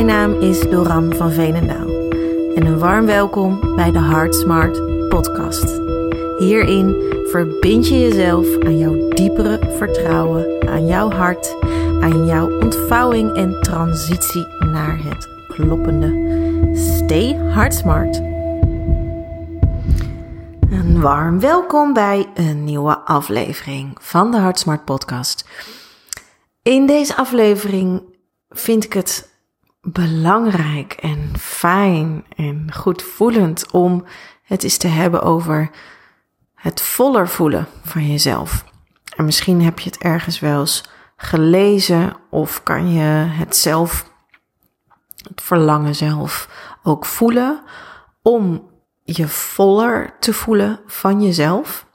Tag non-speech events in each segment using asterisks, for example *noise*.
Mijn naam is Doran van Veenendaal en een warm welkom bij de Heart Smart podcast. Hierin verbind je jezelf aan jouw diepere vertrouwen, aan jouw hart, aan jouw ontvouwing en transitie naar het kloppende. Stay Heart Smart. Een warm welkom bij een nieuwe aflevering van de Heart Smart podcast. In deze aflevering vind ik het belangrijk en fijn en goed voelend om het eens te hebben over het voller voelen van jezelf. En misschien heb je het ergens wel eens gelezen of kan je het zelf, het verlangen zelf ook voelen om je voller te voelen van jezelf.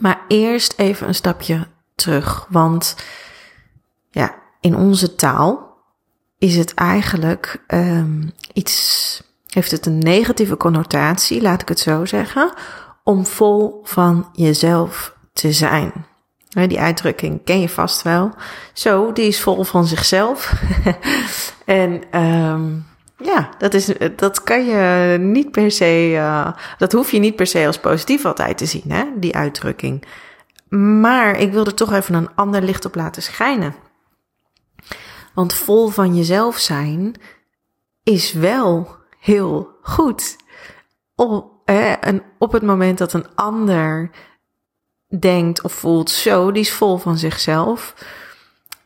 Maar eerst even een stapje terug, want ja, in onze taal is het eigenlijk um, iets, heeft het een negatieve connotatie, laat ik het zo zeggen, om vol van jezelf te zijn. Die uitdrukking ken je vast wel. Zo, die is vol van zichzelf. *laughs* en um, ja, dat, is, dat kan je niet per se, uh, dat hoef je niet per se als positief altijd te zien, hè, die uitdrukking. Maar ik wil er toch even een ander licht op laten schijnen. Want vol van jezelf zijn is wel heel goed. Op, en op het moment dat een ander denkt of voelt, zo, die is vol van zichzelf,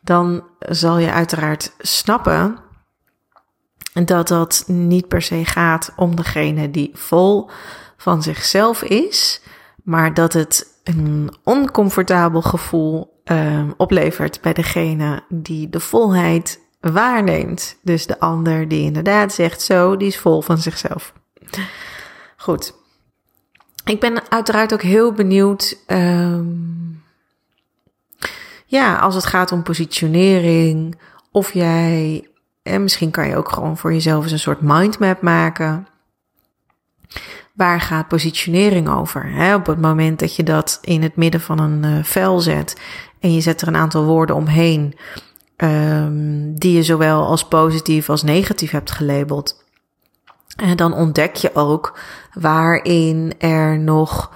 dan zal je uiteraard snappen dat dat niet per se gaat om degene die vol van zichzelf is, maar dat het een oncomfortabel gevoel uh, oplevert bij degene die de volheid waarneemt. Dus de ander die inderdaad zegt zo, die is vol van zichzelf. Goed. Ik ben uiteraard ook heel benieuwd. Um, ja, als het gaat om positionering. Of jij. En misschien kan je ook gewoon voor jezelf eens een soort mindmap maken. Waar gaat positionering over? Op het moment dat je dat in het midden van een uh, vel zet en je zet er een aantal woorden omheen um, die je zowel als positief als negatief hebt gelabeld. En dan ontdek je ook waarin er nog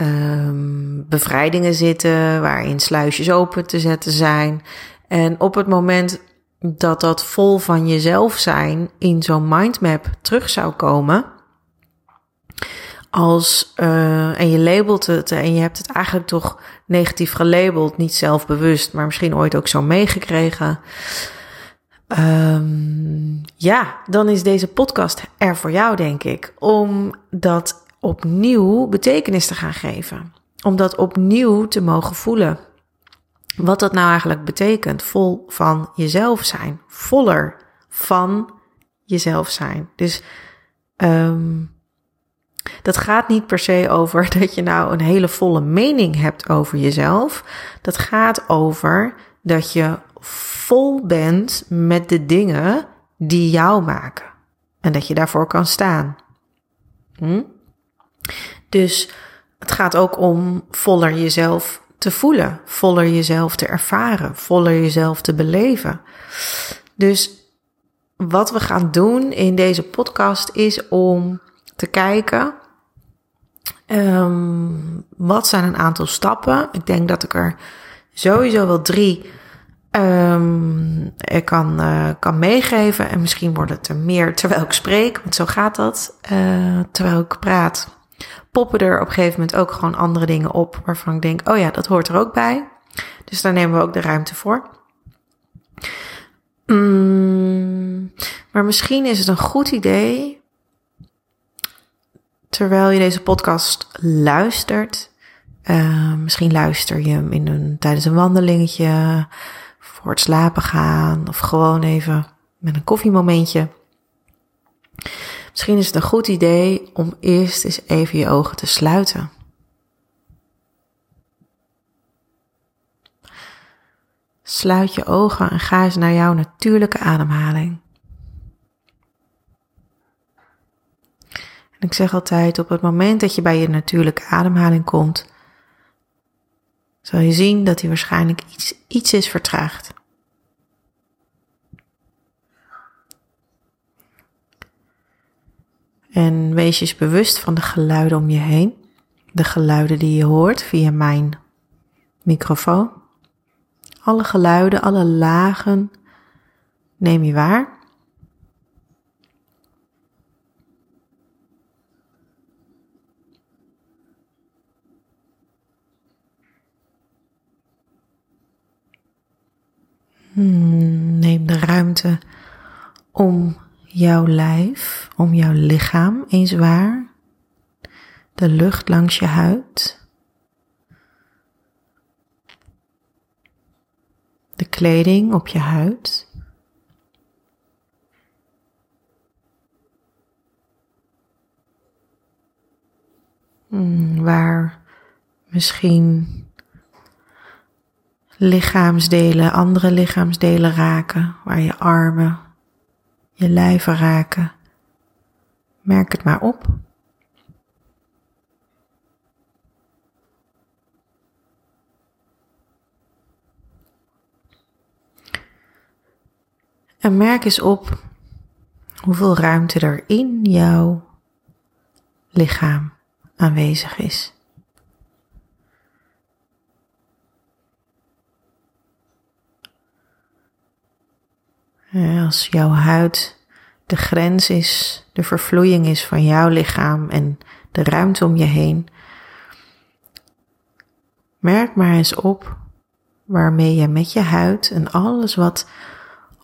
um, bevrijdingen zitten, waarin sluisjes open te zetten zijn. En op het moment dat dat vol van jezelf zijn in zo'n mindmap terug zou komen, als, uh, en je labelt het en je hebt het eigenlijk toch negatief gelabeld, niet zelfbewust, maar misschien ooit ook zo meegekregen. Um, ja, dan is deze podcast er voor jou, denk ik, om dat opnieuw betekenis te gaan geven. Om dat opnieuw te mogen voelen. Wat dat nou eigenlijk betekent, vol van jezelf zijn, voller van jezelf zijn. Dus um, dat gaat niet per se over *laughs* dat je nou een hele volle mening hebt over jezelf. Dat gaat over dat je vol bent met de dingen die jou maken. En dat je daarvoor kan staan. Hm? Dus het gaat ook om voller jezelf te voelen, voller jezelf te ervaren, voller jezelf te beleven. Dus wat we gaan doen in deze podcast is om te kijken. Um, wat zijn een aantal stappen? Ik denk dat ik er sowieso wel drie ik kan, uh, kan meegeven. En misschien wordt het er meer terwijl ik spreek, want zo gaat dat. Uh, terwijl ik praat, poppen er op een gegeven moment ook gewoon andere dingen op waarvan ik denk, oh ja, dat hoort er ook bij. Dus daar nemen we ook de ruimte voor. Mm, maar misschien is het een goed idee terwijl je deze podcast luistert. Uh, misschien luister je hem in een, tijdens een wandelingetje, voor het slapen gaan of gewoon even met een koffiemomentje. Misschien is het een goed idee om eerst eens even je ogen te sluiten. Sluit je ogen en ga eens naar jouw natuurlijke ademhaling. En ik zeg altijd, op het moment dat je bij je natuurlijke ademhaling komt, zal je zien dat die waarschijnlijk iets, iets is vertraagd. En wees je eens bewust van de geluiden om je heen. De geluiden die je hoort via mijn microfoon. Alle geluiden, alle lagen neem je waar. Neem de ruimte om jouw lijf, om jouw lichaam eens waar. De lucht langs je huid. De kleding op je huid. Hmm, waar misschien lichaamsdelen, andere lichaamsdelen raken, waar je armen, je lijven raken. Merk het maar op. En merk eens op hoeveel ruimte er in jouw lichaam aanwezig is. Als jouw huid de grens is, de vervloeiing is van jouw lichaam en de ruimte om je heen, merk maar eens op waarmee je met je huid en alles wat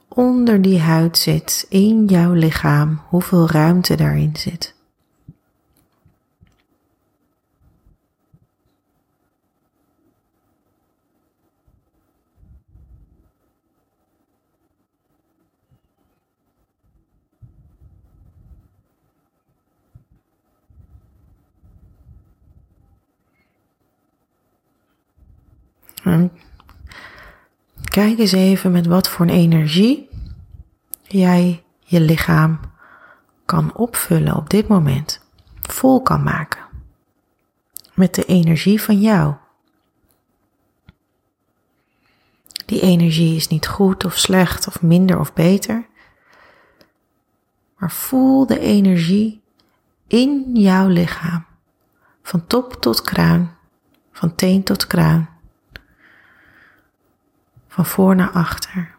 onder die huid zit in jouw lichaam, hoeveel ruimte daarin zit. Kijk eens even met wat voor een energie jij je lichaam kan opvullen op dit moment. Vol kan maken. Met de energie van jou. Die energie is niet goed of slecht of minder of beter. Maar voel de energie in jouw lichaam. Van top tot kruin. Van teen tot kruin van voor naar achter.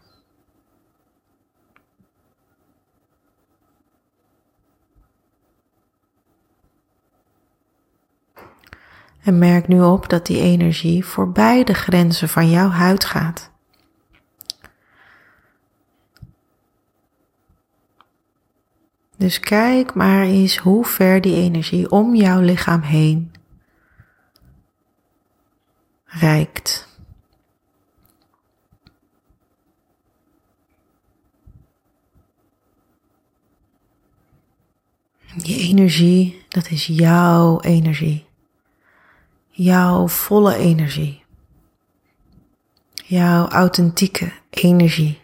En merk nu op dat die energie voorbij de grenzen van jouw huid gaat. Dus kijk maar eens hoe ver die energie om jouw lichaam heen reikt. Je energie, dat is jouw energie. Jouw volle energie. Jouw authentieke energie.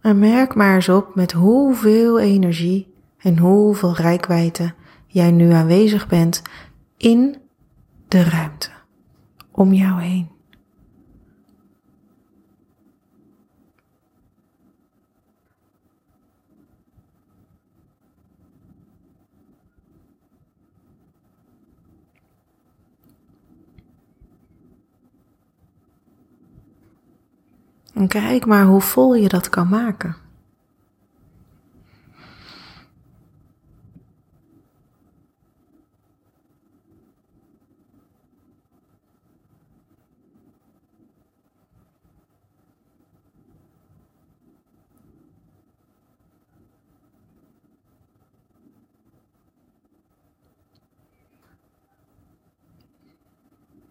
En merk maar eens op met hoeveel energie en hoeveel rijkwijde jij nu aanwezig bent in de ruimte om jou heen. Kijk maar hoe vol je dat kan maken.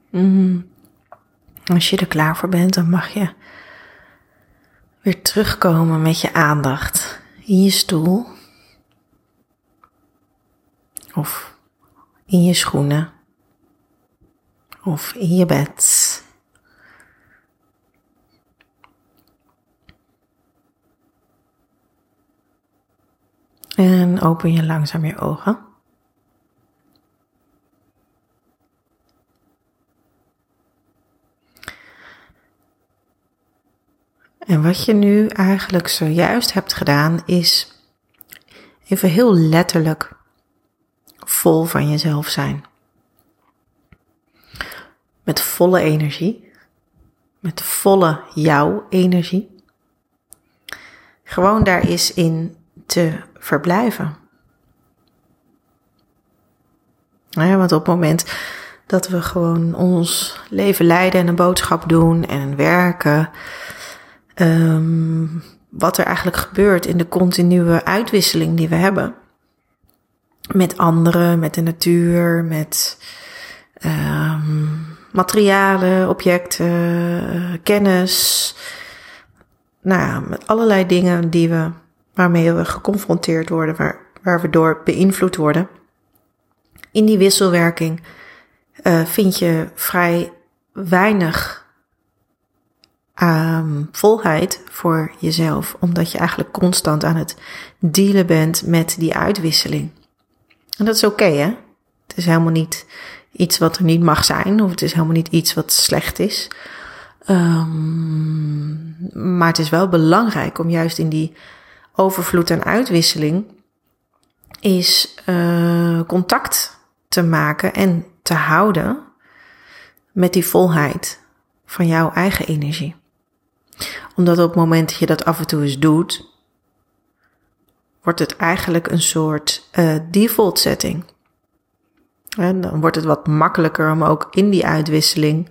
Mm. Als je er klaar voor bent, dan mag je weer terugkomen met je aandacht in je stoel of in je schoenen of in je bed. En open je langzaam je ogen. En wat je nu eigenlijk zojuist hebt gedaan, is even heel letterlijk vol van jezelf zijn. Met volle energie. Met volle jouw energie. Gewoon daar is in te verblijven. Ja, want op het moment dat we gewoon ons leven leiden en een boodschap doen en werken, um, wat er eigenlijk gebeurt in de continue uitwisseling die we hebben. Met anderen, met de natuur, met um, materialen, objecten, kennis. Nou ja, met allerlei dingen die we, waarmee we geconfronteerd worden, waar, waar we door beïnvloed worden. In die wisselwerking uh, vind je vrij weinig um, volheid voor jezelf, omdat je eigenlijk constant aan het dealen bent met die uitwisseling. En dat is oké, hè? Het is helemaal niet iets wat er niet mag zijn, of het is helemaal niet iets wat slecht is. Um, maar het is wel belangrijk om juist in die overvloed en uitwisseling is uh, contact te maken en te houden met die volheid van jouw eigen energie omdat op het moment dat je dat af en toe eens doet, wordt het eigenlijk een soort uh, default setting. En dan wordt het wat makkelijker om ook in die uitwisseling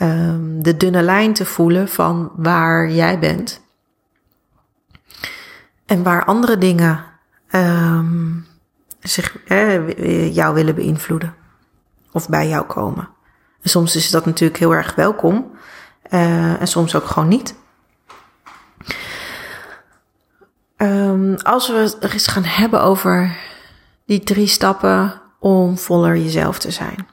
um, de dunne lijn te voelen van waar jij bent. En waar andere dingen um, zich, eh, jou willen beïnvloeden. Of bij jou komen. En soms is dat natuurlijk heel erg welkom. Uh, en soms ook gewoon niet. Um, als we het eens gaan hebben over die drie stappen om voller jezelf te zijn.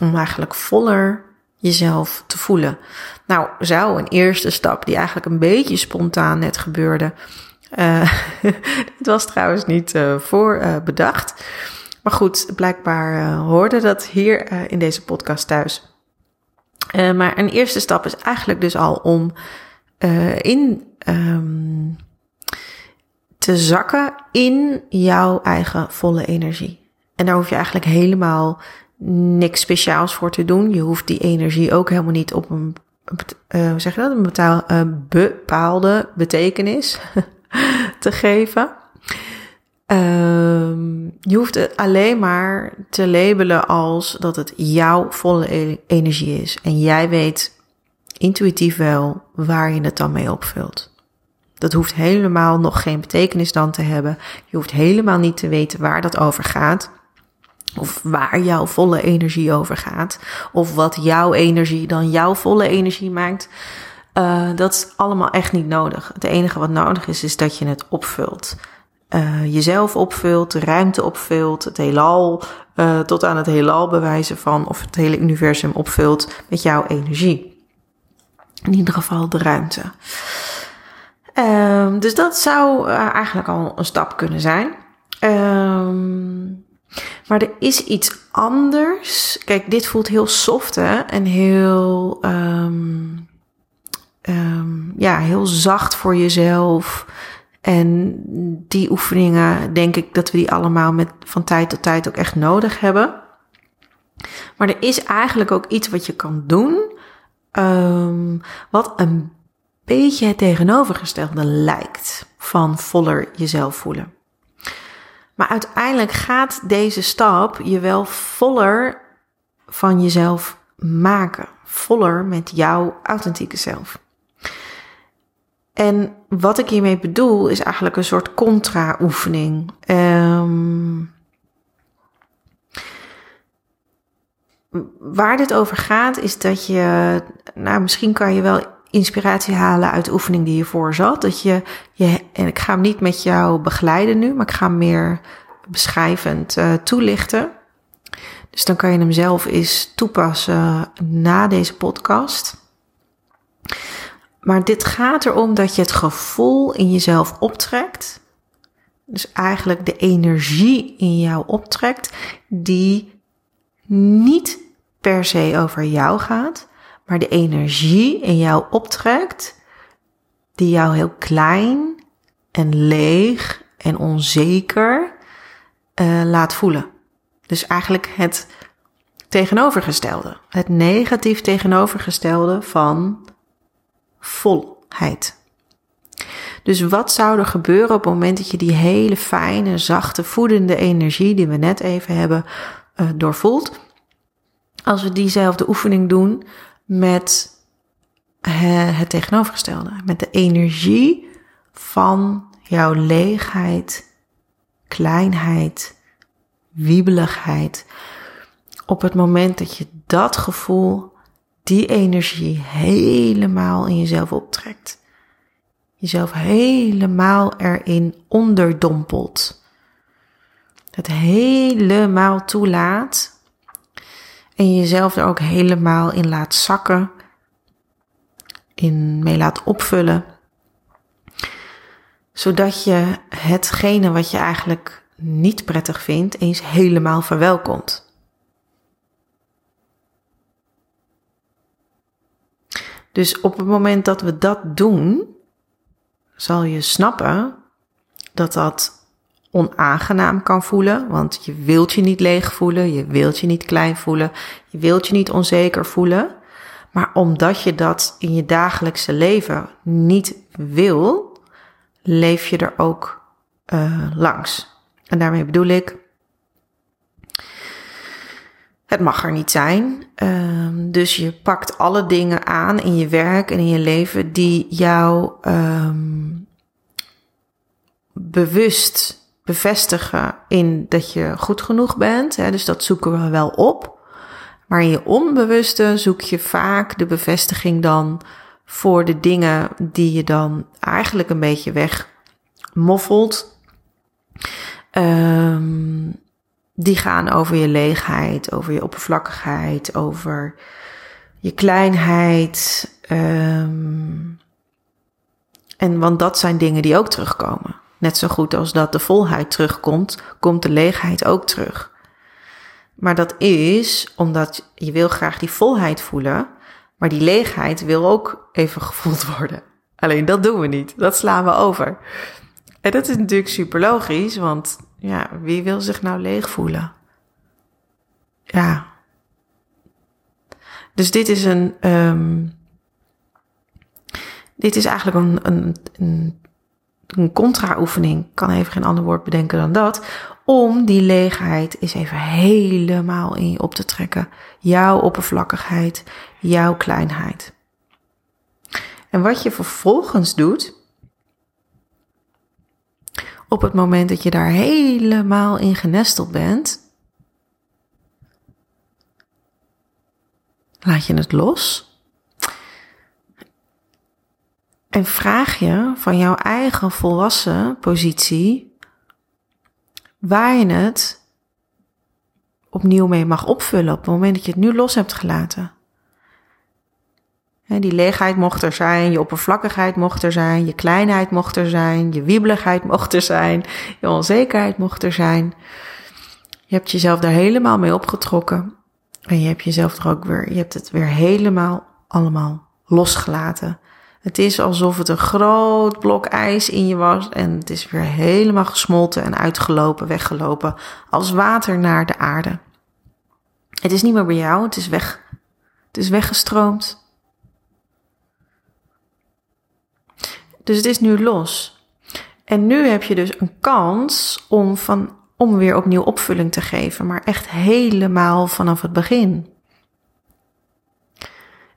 Om eigenlijk voller jezelf te voelen. Nou, zou een eerste stap die eigenlijk een beetje spontaan net gebeurde. *laughs* Het was trouwens niet uh, voor bedacht. Maar goed, blijkbaar hoorde dat hier in deze podcast thuis. Uh, maar een eerste stap is eigenlijk dus al om uh, in um, te zakken in jouw eigen volle energie. En daar hoef je eigenlijk helemaal niks speciaals voor te doen. Je hoeft die energie ook helemaal niet op een, uh, hoe zeg je dat, een bepaalde betekenis *laughs* te geven. Um, je hoeft het alleen maar te labelen als dat het jouw volle e-, energie is. En jij weet intuïtief wel waar je het dan mee opvult. Dat hoeft helemaal nog geen betekenis dan te hebben. Je hoeft helemaal niet te weten waar dat over gaat. Of waar jouw volle energie over gaat. Of wat jouw energie dan jouw volle energie maakt. Uh, dat is allemaal echt niet nodig. Het enige wat nodig is, is dat je het opvult uh, jezelf opvult, de ruimte opvult, het heelal, uh, tot aan het heelal bewijzen van, of het hele universum opvult met jouw energie. In ieder geval de ruimte. Um, dus dat zou uh, eigenlijk al een stap kunnen zijn. Um, maar er is iets anders. Kijk, dit voelt heel soft hè? en heel, um, ja, heel zacht voor jezelf. En die oefeningen, denk ik dat we die allemaal met, van tijd tot tijd ook echt nodig hebben. Maar er is eigenlijk ook iets wat je kan doen, um, wat een beetje het tegenovergestelde lijkt van voller jezelf voelen. Maar uiteindelijk gaat deze stap je wel voller van jezelf maken. Voller met jouw authentieke zelf. En wat ik hiermee bedoel is eigenlijk een soort contra-oefening. Um, waar dit over gaat is dat je, nou misschien kan je wel inspiratie halen uit de oefening die je voor zat. Dat je, je en ik ga hem niet met jou begeleiden nu, maar ik ga hem meer beschrijvend uh, toelichten. Dus dan kan je hem zelf eens toepassen na deze podcast. Maar dit gaat erom dat je het gevoel in jezelf optrekt Dus eigenlijk de energie in jou optrekt die niet per se over jou gaat, maar de energie in jou optrekt die jou heel klein en leeg en onzeker uh, laat voelen. Dus eigenlijk het tegenovergestelde, het negatief tegenovergestelde van volheid. Dus wat zou er gebeuren op het moment dat je die hele fijne, zachte, voedende energie die we net even hebben uh, doorvoelt, als we diezelfde oefening doen met het tegenovergestelde, met de energie van jouw leegheid, kleinheid, wiebeligheid. Op het moment dat je dat gevoel, die energie helemaal in jezelf optrekt. Jezelf helemaal erin onderdompelt. Het helemaal toelaat. En jezelf er ook helemaal in laat zakken. In mee laat opvullen. Zodat je hetgene wat je eigenlijk niet prettig vindt, eens helemaal verwelkomt. Dus op het moment dat we dat doen, zal je snappen dat dat onaangenaam kan voelen, want je wilt je niet leeg voelen, je wilt je niet klein voelen, je wilt je niet onzeker voelen. Maar omdat je dat in je dagelijkse leven niet wil, leef je er ook uh, langs. En daarmee bedoel ik, het mag er niet zijn. Um, dus je pakt alle dingen aan in je werk en in je leven die jou um, bewust bevestigen in dat je goed genoeg bent. Hè, dus dat zoeken we wel op. Maar in je onbewuste zoek je vaak de bevestiging dan voor de dingen die je dan eigenlijk een beetje wegmoffelt. Um, die gaan over je leegheid, over je oppervlakkigheid, over je kleinheid. Um, en want dat zijn dingen die ook terugkomen. Net zo goed als dat de volheid terugkomt, komt de leegheid ook terug. Maar dat is omdat je wil graag die volheid voelen, maar die leegheid wil ook even *laughs* gevoeld worden. Alleen dat doen we niet. Dat slaan we over. En dat is natuurlijk super logisch, want ja, wie wil zich nou leeg voelen? Ja. Dus dit is een. Um, dit is eigenlijk een, een, een, een contra-oefening. Ik kan even geen ander woord bedenken dan dat. Om die leegheid eens even helemaal in je op te trekken. Jouw oppervlakkigheid, jouw kleinheid. En wat je vervolgens doet, op het moment dat je daar helemaal in genesteld bent, laat je het los. En vraag je van jouw eigen volwassen positie waar je het opnieuw mee mag opvullen op het moment dat je het nu los hebt gelaten. Die leegheid mocht er zijn, je oppervlakkigheid mocht er zijn, je kleinheid mocht er zijn, je wiebeligheid mocht er zijn, je onzekerheid mocht er zijn. Je hebt jezelf daar helemaal mee opgetrokken. En je hebt jezelf er ook weer, je hebt het weer helemaal allemaal losgelaten. Het is alsof het een groot blok ijs in je was en het is weer helemaal gesmolten en uitgelopen, weggelopen, als water naar de aarde. Het is niet meer bij jou, het is weg. Het is weggestroomd. Dus het is nu los. En nu heb je dus een kans om, van, om weer opnieuw opvulling te geven, maar echt helemaal vanaf het begin.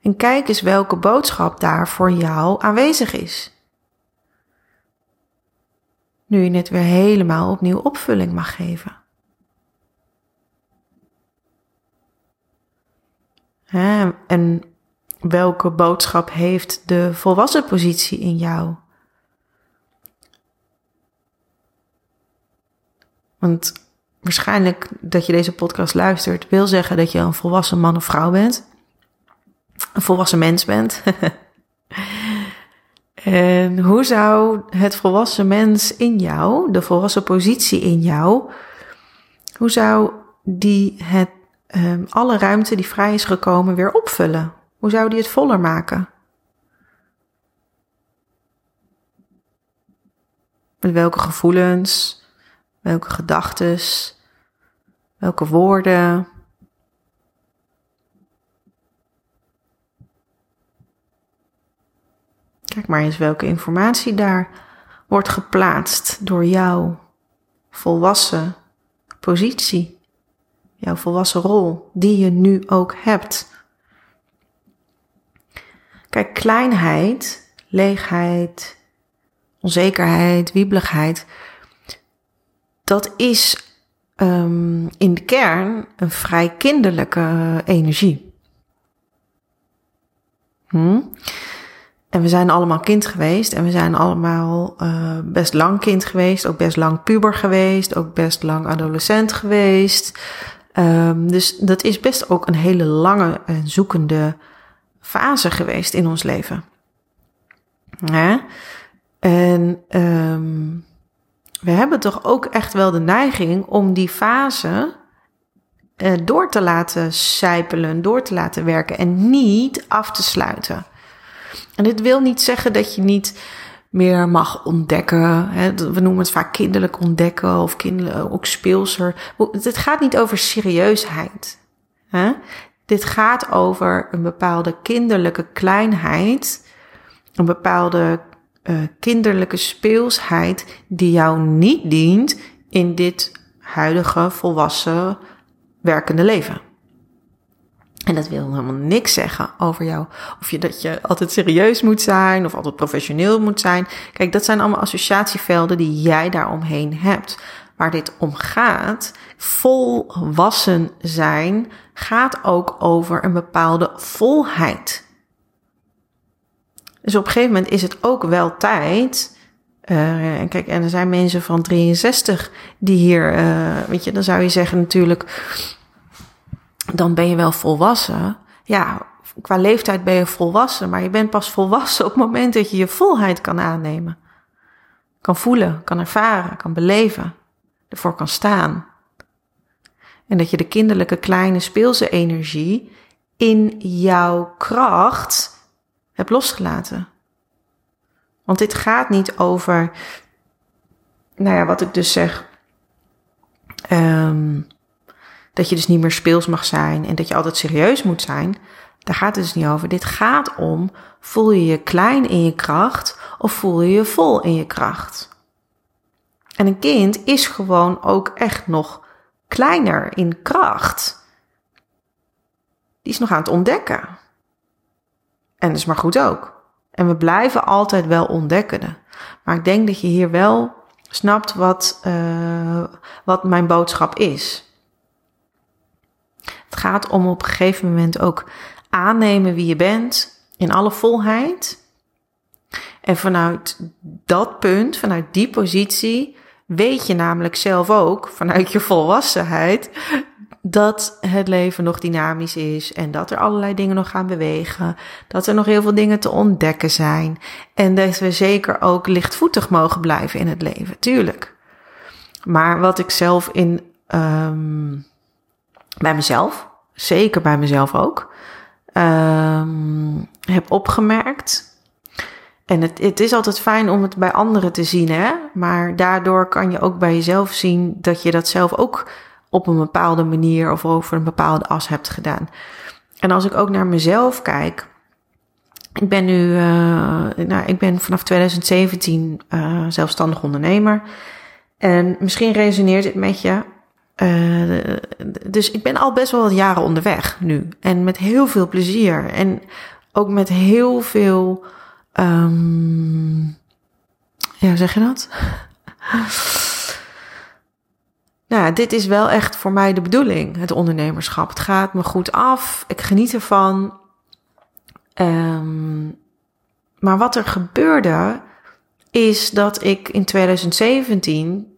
En kijk eens welke boodschap daar voor jou aanwezig is. Nu je het weer helemaal opnieuw opvulling mag geven. en welke boodschap heeft de volwassen positie in jou? Want waarschijnlijk dat je deze podcast luistert, wil zeggen dat je een volwassen man of vrouw bent. Een volwassen mens bent. *laughs* En hoe zou het volwassen mens in jou, de volwassen positie in jou, hoe zou die het, um, alle ruimte die vrij is gekomen weer opvullen? Hoe zou die het voller maken? Met welke gevoelens, welke gedachten, welke woorden, Kijk maar eens welke informatie daar wordt geplaatst door jouw volwassen positie, jouw volwassen rol, die je nu ook hebt. Kijk, kleinheid, leegheid, onzekerheid, wiebeligheid, dat is um, in de kern een vrij kinderlijke energie. Hm? En we zijn allemaal kind geweest en we zijn allemaal uh, best lang kind geweest, ook best lang puber geweest, ook best lang adolescent geweest. Um, dus dat is best ook een hele lange en zoekende fase geweest in ons leven. Ja? En um, we hebben toch ook echt wel de neiging om die fase uh, door te laten sijpelen, door te laten werken en niet af te sluiten. En dit wil niet zeggen dat je niet meer mag ontdekken. Hè? We noemen het vaak kinderlijk ontdekken of kinderlijk, ook speelser. Het gaat niet over serieusheid. Hè? Dit gaat over een bepaalde kinderlijke kleinheid, een bepaalde uh, kinderlijke speelsheid die jou niet dient in dit huidige volwassen werkende leven. En dat wil helemaal niks zeggen over jou. Of je dat je altijd serieus moet zijn of altijd professioneel moet zijn. Kijk, dat zijn allemaal associatievelden die jij daaromheen hebt. Waar dit om gaat, volwassen zijn, gaat ook over een bepaalde volheid. Dus op een gegeven moment is het ook wel tijd. Uh, kijk, en er zijn mensen van 63 die hier, uh, weet je, dan zou je zeggen natuurlijk dan ben je wel volwassen. Ja, qua leeftijd ben je volwassen, maar je bent pas volwassen op het moment dat je je volheid kan aannemen. Kan voelen, kan ervaren, kan beleven, ervoor kan staan. En dat je de kinderlijke kleine speelse energie in jouw kracht hebt losgelaten. Want dit gaat niet over, nou ja, wat ik dus zeg. Um, dat je dus niet meer speels mag zijn en dat je altijd serieus moet zijn. Daar gaat het dus niet over. Dit gaat om, voel je je klein in je kracht of voel je je vol in je kracht? En een kind is gewoon ook echt nog kleiner in kracht. Die is nog aan het ontdekken. En dat is maar goed ook. En we blijven altijd wel ontdekken. Maar ik denk dat je hier wel snapt wat, uh, wat mijn boodschap is. Het gaat om op een gegeven moment ook aannemen wie je bent in alle volheid. En vanuit dat punt, vanuit die positie, weet je namelijk zelf ook, vanuit je volwassenheid, dat het leven nog dynamisch is en dat er allerlei dingen nog gaan bewegen. Dat er nog heel veel dingen te ontdekken zijn. En dat we zeker ook lichtvoetig mogen blijven in het leven, tuurlijk. Maar wat ik zelf in um, bij mezelf, zeker bij mezelf ook, um, heb opgemerkt. En het, is altijd fijn om het bij anderen te zien, hè? maar daardoor kan je ook bij jezelf zien dat je dat zelf ook op een bepaalde manier of over een bepaalde as hebt gedaan. En als ik ook naar mezelf kijk, ik ben nu, uh, nou, ik ben vanaf 2017 uh, zelfstandig ondernemer. En misschien resoneert het met je. Uh, dus ik ben al best wel wat jaren onderweg nu. En met heel veel plezier. En ook met heel veel. Um, ja, zeg je dat? *laughs* nou, dit is wel echt voor mij de bedoeling, het ondernemerschap. Het gaat me goed af. Ik geniet ervan. Um, maar wat er gebeurde, is dat ik in 2017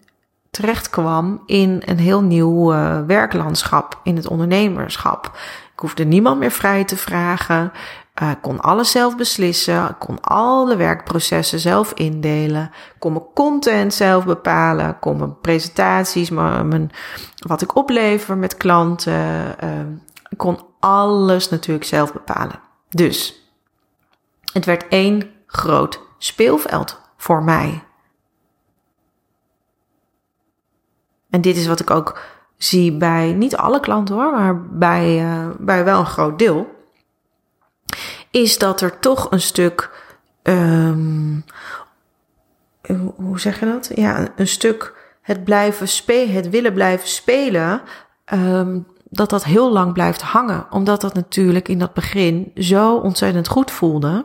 terecht kwam in een heel nieuw uh, werklandschap, in het ondernemerschap. Ik hoefde niemand meer vrij te vragen. Uh, kon alles zelf beslissen. Ik kon alle werkprocessen zelf indelen. Kon mijn content zelf bepalen. Kon mijn presentaties, mijn, mijn wat ik oplever met klanten. Uh, ik kon alles natuurlijk zelf bepalen. Dus het werd één groot speelveld voor mij. En dit is wat ik ook zie bij niet alle klanten hoor, maar bij, uh, bij wel een groot deel. Is dat er toch een stuk. Um, hoe zeg je dat? Ja, een stuk het blijven spelen, het willen blijven spelen. Um, dat dat heel lang blijft hangen. Omdat dat natuurlijk in dat begin zo ontzettend goed voelde.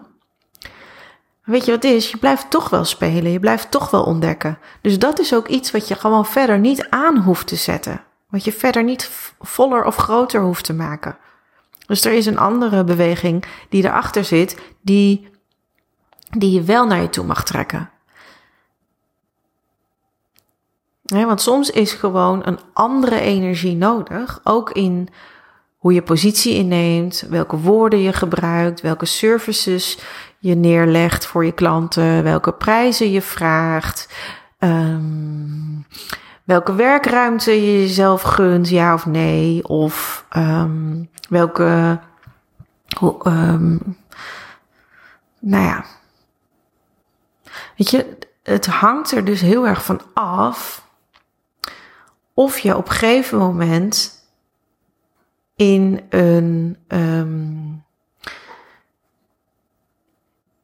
Weet je wat het is? Je blijft toch wel spelen. Je blijft toch wel ontdekken. Dus dat is ook iets wat je gewoon verder niet aan hoeft te zetten. Wat je verder niet voller of groter hoeft te maken. Dus er is een andere beweging die erachter zit, die, die je wel naar je toe mag trekken. want soms is gewoon een andere energie nodig, ook in hoe je positie inneemt, welke woorden je gebruikt, welke services je neerlegt voor je klanten, welke prijzen je vraagt, um, welke werkruimte je jezelf gunt, ja of nee, of um, welke, um, nou ja, weet je, het hangt er dus heel erg van af of je op een gegeven moment in een um,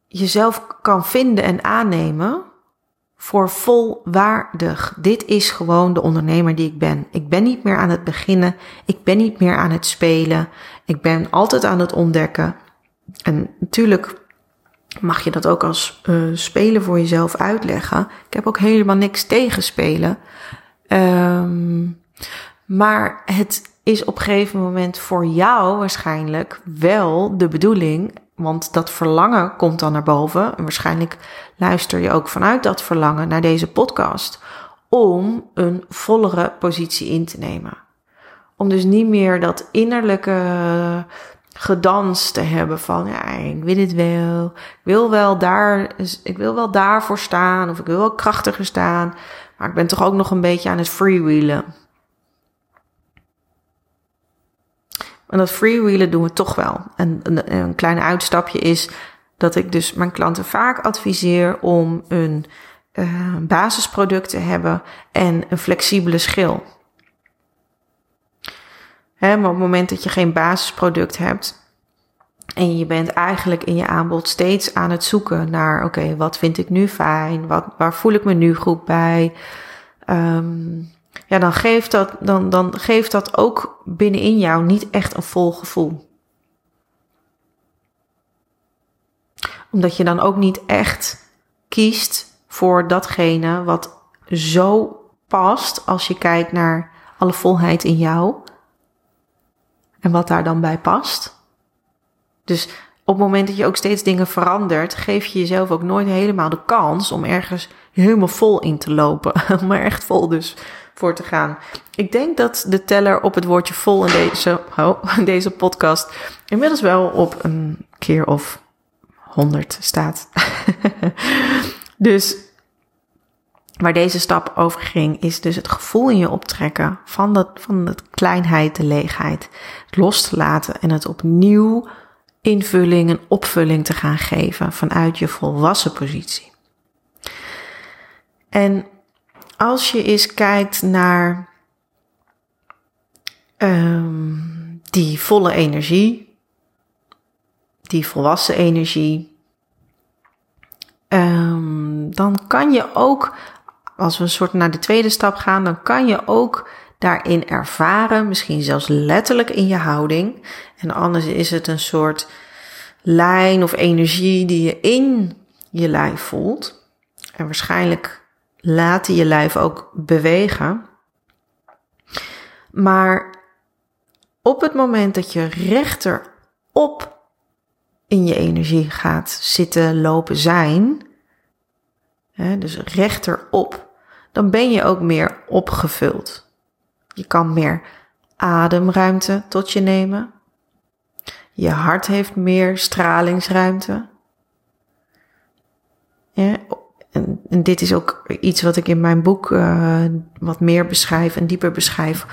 jezelf kan vinden en aannemen voor volwaardig. Dit is gewoon de ondernemer die ik ben. Ik ben niet meer aan het beginnen. Ik ben niet meer aan het spelen. Ik ben altijd aan het ontdekken. En natuurlijk mag je dat ook als uh, spelen voor jezelf uitleggen. Ik heb ook helemaal niks tegen spelen. Um, maar het is op een gegeven moment voor jou waarschijnlijk wel de bedoeling. Want dat verlangen komt dan naar boven. En waarschijnlijk luister je ook vanuit dat verlangen naar deze podcast. Om een vollere positie in te nemen. Om dus niet meer dat innerlijke gedans te hebben van ja, ik wil het wel. Ik wil wel daar, ik wil wel daarvoor staan. Of ik wil wel krachtiger staan. Maar ik ben toch ook nog een beetje aan het freewheelen. En dat freewheelen doen we toch wel. En een, klein uitstapje is dat ik dus mijn klanten vaak adviseer om een uh, basisproduct te hebben en een flexibele schil. Hè, maar op het moment dat je geen basisproduct hebt en je bent eigenlijk in je aanbod steeds aan het zoeken naar, oké, wat vind ik nu fijn? Wat, waar voel ik me nu goed bij? Um, ja, dan geeft, dat, dan, dan geeft dat ook binnenin jou niet echt een vol gevoel. Omdat je dan ook niet echt kiest voor datgene wat zo past als je kijkt naar alle volheid in jou en wat daar dan bij past. Dus op het moment dat je ook steeds dingen verandert, geef je jezelf ook nooit helemaal de kans om ergens helemaal vol in te lopen. *laughs* maar echt vol dus voor te gaan. Ik denk dat de teller op het woordje vol in deze, deze podcast inmiddels wel op een keer of honderd staat. *laughs* dus waar deze stap over ging, is dus het gevoel in je optrekken van, dat, van de kleinheid, de leegheid. Los te laten en het opnieuw invulling en opvulling te gaan geven vanuit je volwassen positie. En als je eens kijkt naar um, die volle energie, die volwassen energie, um, dan kan je ook, als we een soort naar de tweede stap gaan, dan kan je ook daarin ervaren, misschien zelfs letterlijk in je houding. En anders is het een soort lijn of energie die je in je lijf voelt. En waarschijnlijk laat je lijf ook bewegen. Maar op het moment dat je rechterop in je energie gaat zitten, lopen, zijn, hè, dus rechterop, dan ben je ook meer opgevuld. Je kan meer ademruimte tot je nemen. Je hart heeft meer stralingsruimte. Ja, en, dit is ook iets wat ik in mijn boek uh, wat meer beschrijf en dieper beschrijf.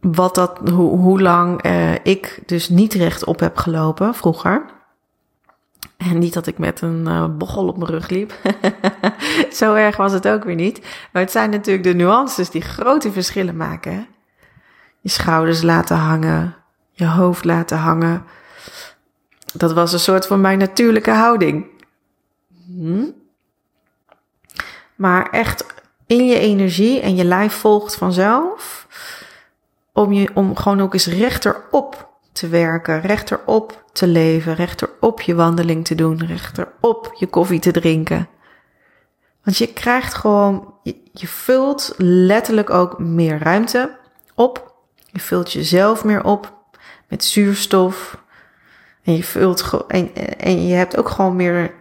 Wat dat, hoe, lang uh, ik dus niet rechtop heb gelopen vroeger. En niet dat ik met een uh, bochel op mijn rug liep. *laughs* Zo erg was het ook weer niet. Maar het zijn natuurlijk de nuances die grote verschillen maken. Je schouders laten hangen, je hoofd laten hangen. Dat was een soort van mijn natuurlijke houding. Hm? Maar echt in je energie en je lijf volgt vanzelf. Om, je, om gewoon ook eens rechterop te werken, rechterop te leven, rechterop je wandeling te doen, rechterop je koffie te drinken. Want je krijgt gewoon, je, vult letterlijk ook meer ruimte op. Je vult jezelf meer op met zuurstof. En je vult en, en je hebt ook gewoon meer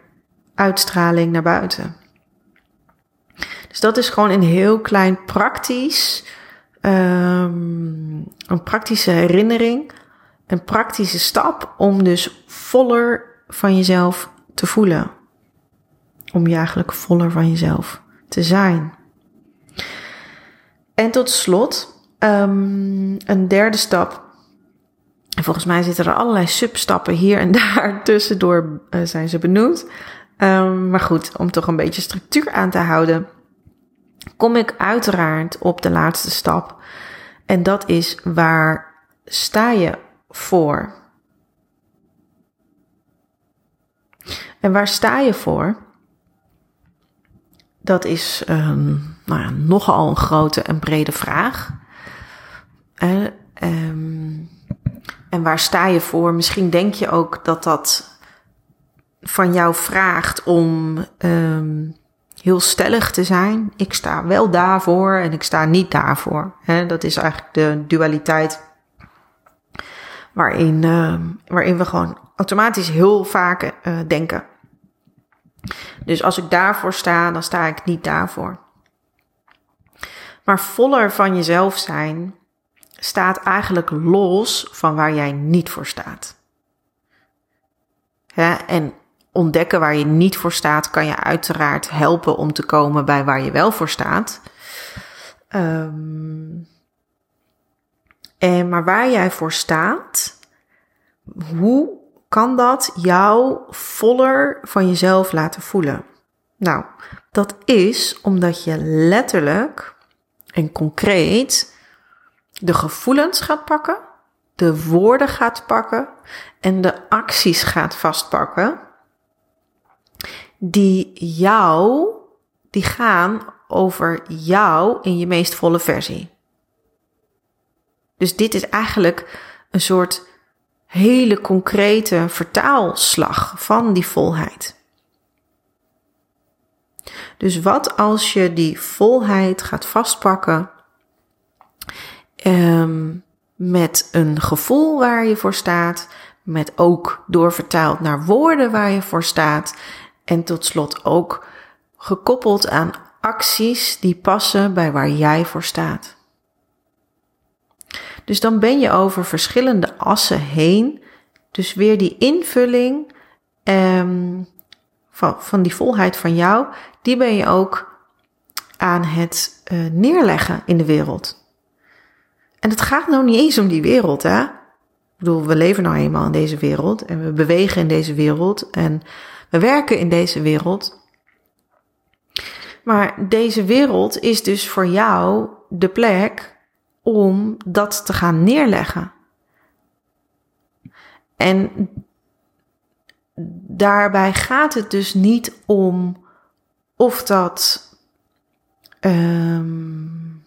uitstraling naar buiten. Dus dat is gewoon een heel klein praktisch, um, een praktische herinnering, een praktische stap om dus voller van jezelf te voelen. Om je eigenlijk voller van jezelf te zijn. En tot slot, um, een derde stap. En volgens mij zitten er allerlei substappen hier en *laughs* daar tussendoor uh, zijn ze benoemd. Um, maar goed, om toch een beetje structuur aan te houden kom ik uiteraard op de laatste stap. En dat is waar sta je voor? En waar sta je voor? Dat is um, nou ja, nogal een grote en brede vraag. Um, en waar sta je voor? Misschien denk je ook dat dat van jou vraagt om um, heel stellig te zijn. Ik sta wel daarvoor en ik sta niet daarvoor. Dat is eigenlijk de dualiteit waarin, uh, waarin we gewoon automatisch heel vaak uh, denken. Dus als ik daarvoor sta, dan sta ik niet daarvoor. Maar voller van jezelf zijn staat eigenlijk los van waar jij niet voor staat. En ontdekken waar je niet voor staat, kan je uiteraard helpen om te komen bij waar je wel voor staat. Um, en, maar waar jij voor staat, hoe kan dat jou voller van jezelf laten voelen? Nou, dat is omdat je letterlijk en concreet de gevoelens gaat pakken, de woorden gaat pakken en de acties gaat vastpakken die jou, die gaan over jou in je meest volle versie. Dus dit is eigenlijk een soort hele concrete vertaalslag van die volheid. Dus wat als je die volheid gaat vastpakken um, met een gevoel waar je voor staat, met ook doorvertaald naar woorden waar je voor staat en tot slot ook gekoppeld aan acties die passen bij waar jij voor staat. Dus dan ben je over verschillende assen heen. Dus weer die invulling um, van, van die volheid van jou, die ben je ook aan het uh, neerleggen in de wereld. En het gaat nou niet eens om die wereld, hè? Ik bedoel, we leven nou eenmaal in deze wereld en we bewegen in deze wereld en we werken in deze wereld. Maar deze wereld is dus voor jou de plek om dat te gaan neerleggen. En daarbij gaat het dus niet om of dat. Um,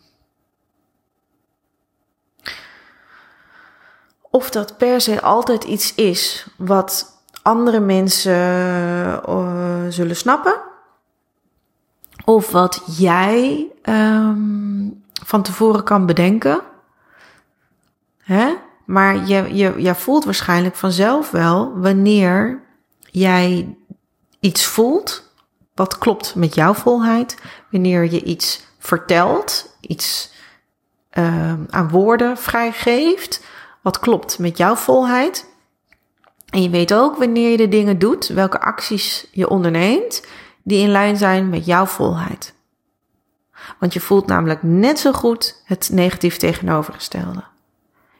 of dat per se altijd iets is wat andere mensen uh, zullen snappen. Of wat jij um, van tevoren kan bedenken. Hè? Maar je, je, je voelt waarschijnlijk vanzelf wel wanneer jij iets voelt wat klopt met jouw volheid. Wanneer je iets vertelt, iets uh, aan woorden vrijgeeft wat klopt met jouw volheid. En je weet ook wanneer je de dingen doet, welke acties je onderneemt, die in lijn zijn met jouw volheid. Want je voelt namelijk net zo goed het negatief tegenovergestelde.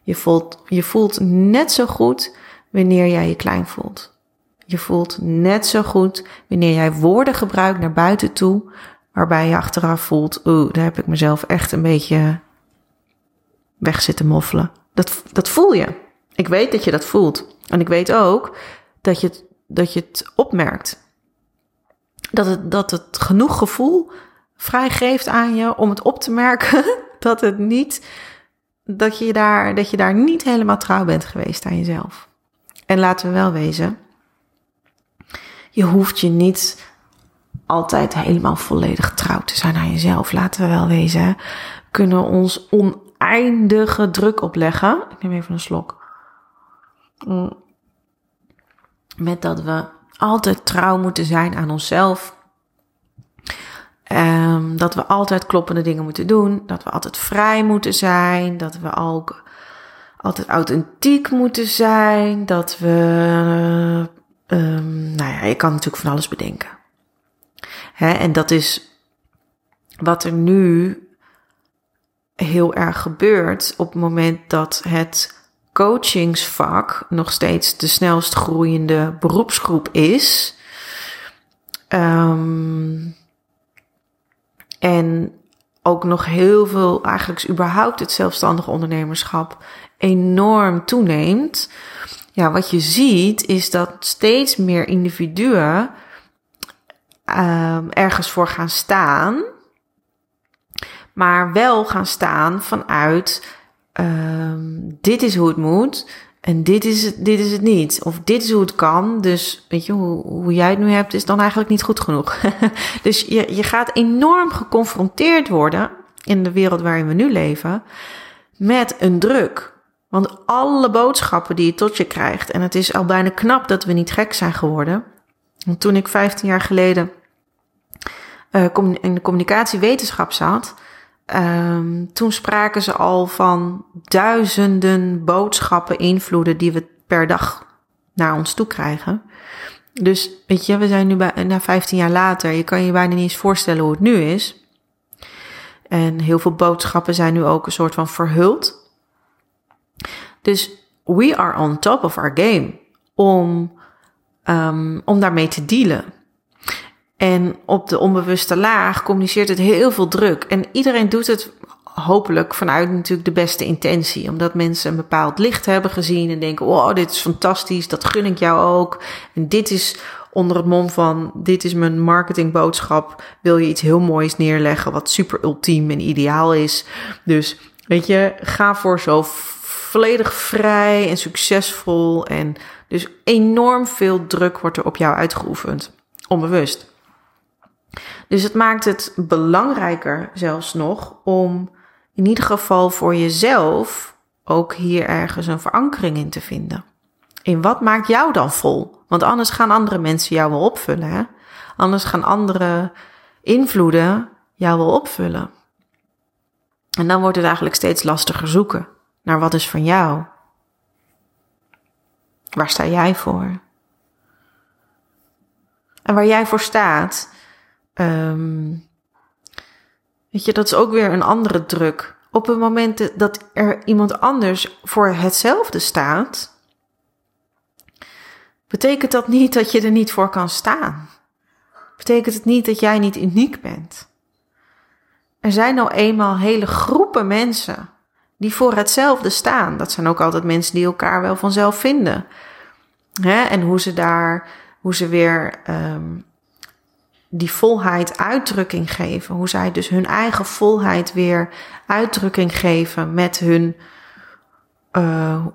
Je voelt, je voelt net zo goed wanneer jij je klein voelt. Je voelt net zo goed wanneer jij woorden gebruikt naar buiten toe, waarbij je achteraf voelt, oeh, daar heb ik mezelf echt een beetje weg zitten moffelen. Dat, dat voel je. Ik weet dat je dat voelt. En ik weet ook dat je het, dat je het opmerkt. Dat het, dat het genoeg gevoel vrijgeeft aan je om het op te merken *laughs* dat het niet, dat je daar, dat je daar niet helemaal trouw bent geweest aan jezelf. En laten we wel wezen, je hoeft je niet altijd helemaal volledig trouw te zijn aan jezelf. Laten we wel wezen, we kunnen ons oneindige druk opleggen. Ik neem even een slok. Mm. Met dat we altijd trouw moeten zijn aan onszelf. Um, dat we altijd kloppende dingen moeten doen. Dat we altijd vrij moeten zijn. Dat we ook altijd authentiek moeten zijn. Dat we. Um, nou ja, je kan natuurlijk van alles bedenken. Hè, en dat is wat er nu heel erg gebeurt op het moment dat het coachingsvak nog steeds de snelst groeiende beroepsgroep is. Um, en ook nog heel veel, eigenlijk überhaupt het zelfstandig ondernemerschap enorm toeneemt. Ja, wat je ziet is dat steeds meer individuen um, ergens voor gaan staan. Maar wel gaan staan vanuit um, dit is hoe het moet. En dit is het, dit is het niet. Of dit is hoe het kan. Dus weet je, hoe, jij het nu hebt, is dan eigenlijk niet goed genoeg. *laughs* dus je, je gaat enorm geconfronteerd worden in de wereld waarin we nu leven met een druk. Want alle boodschappen die je tot je krijgt, en het is al bijna knap dat we niet gek zijn geworden. Want toen ik 15 jaar geleden uh, in de communicatiewetenschap zat, Um, toen spraken ze al van duizenden boodschappen, invloeden die we per dag naar ons toe krijgen. Dus weet je, we zijn nu bij, na 15 jaar later. Je kan je bijna niet eens voorstellen hoe het nu is. En heel veel boodschappen zijn nu ook een soort van verhuld. Dus we are on top of our game om, um, om daarmee te dealen. En op de onbewuste laag communiceert het heel veel druk. En iedereen doet het hopelijk vanuit natuurlijk de beste intentie. Omdat mensen een bepaald licht hebben gezien en denken: wow, dit is fantastisch, dat gun ik jou ook. En dit is onder het mom van: dit is mijn marketingboodschap. Wil je iets heel moois neerleggen wat super ultiem en ideaal is? Dus weet je, ga voor zo volledig vrij en succesvol. En dus enorm veel druk wordt er op jou uitgeoefend, onbewust. Dus het maakt het belangrijker zelfs nog om in ieder geval voor jezelf ook hier ergens een verankering in te vinden. In wat maakt jou dan vol? Want anders gaan andere mensen jou wel opvullen. Hè? Anders gaan andere invloeden jou wel opvullen. En dan wordt het eigenlijk steeds lastiger zoeken naar wat is van jou. Waar sta jij voor? En waar jij voor staat, Um, weet je, dat is ook weer een andere druk. Op het moment dat er iemand anders voor hetzelfde staat, betekent dat niet dat je er niet voor kan staan. Betekent het niet dat jij niet uniek bent. Er zijn nou eenmaal hele groepen mensen die voor hetzelfde staan. Dat zijn ook altijd mensen die elkaar wel vanzelf vinden. Hè? En hoe ze daar, hoe ze weer um, die volheid uitdrukking geven. Hoe zij dus hun eigen volheid weer uitdrukking geven met hun, uh,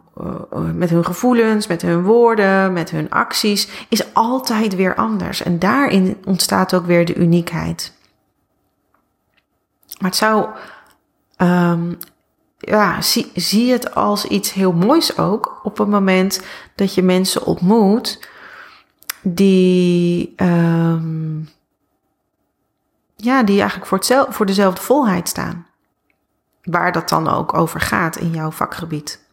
met hun gevoelens, met hun woorden, met hun acties, is altijd weer anders. En daarin ontstaat ook weer de uniekheid. Maar het zou, um, ja, zie, zie het als iets heel moois ook op het moment dat je mensen ontmoet die, um, ja, die eigenlijk voor, hetzelfde, voor dezelfde volheid staan. Waar dat dan ook over gaat in jouw vakgebied.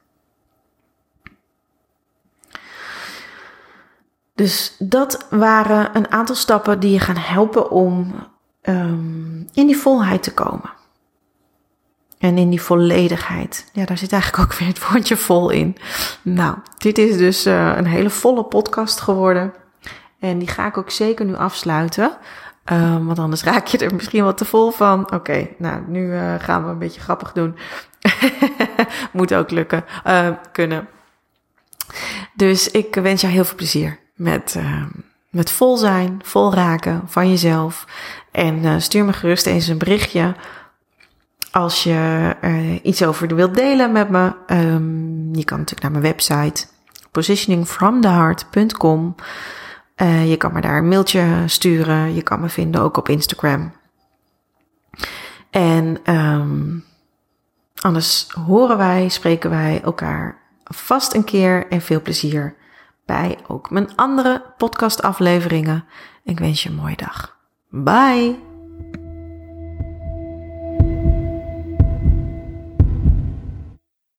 Dus dat waren een aantal stappen die je gaan helpen om um, in die volheid te komen. En in die volledigheid. Ja, daar zit eigenlijk ook weer het woordje vol in. Nou, dit is dus uh, een hele volle podcast geworden. En die ga ik ook zeker nu afsluiten. Um, want anders raak je er misschien wat te vol van. Oké, nou, nu uh, gaan we een beetje grappig doen. *laughs* Moet ook lukken, uh, kunnen. Dus ik wens jou heel veel plezier met, uh, met vol zijn, vol raken van jezelf. En uh, stuur me gerust eens een berichtje als je er iets over wilt delen met me. Um, je kan natuurlijk naar mijn website positioningfromtheheart.com. Uh, je kan me daar een mailtje sturen. Je kan me vinden ook op Instagram. En um, anders horen wij, spreken wij elkaar vast een keer en veel plezier bij ook mijn andere podcastafleveringen. Ik wens je een mooie dag. Bye!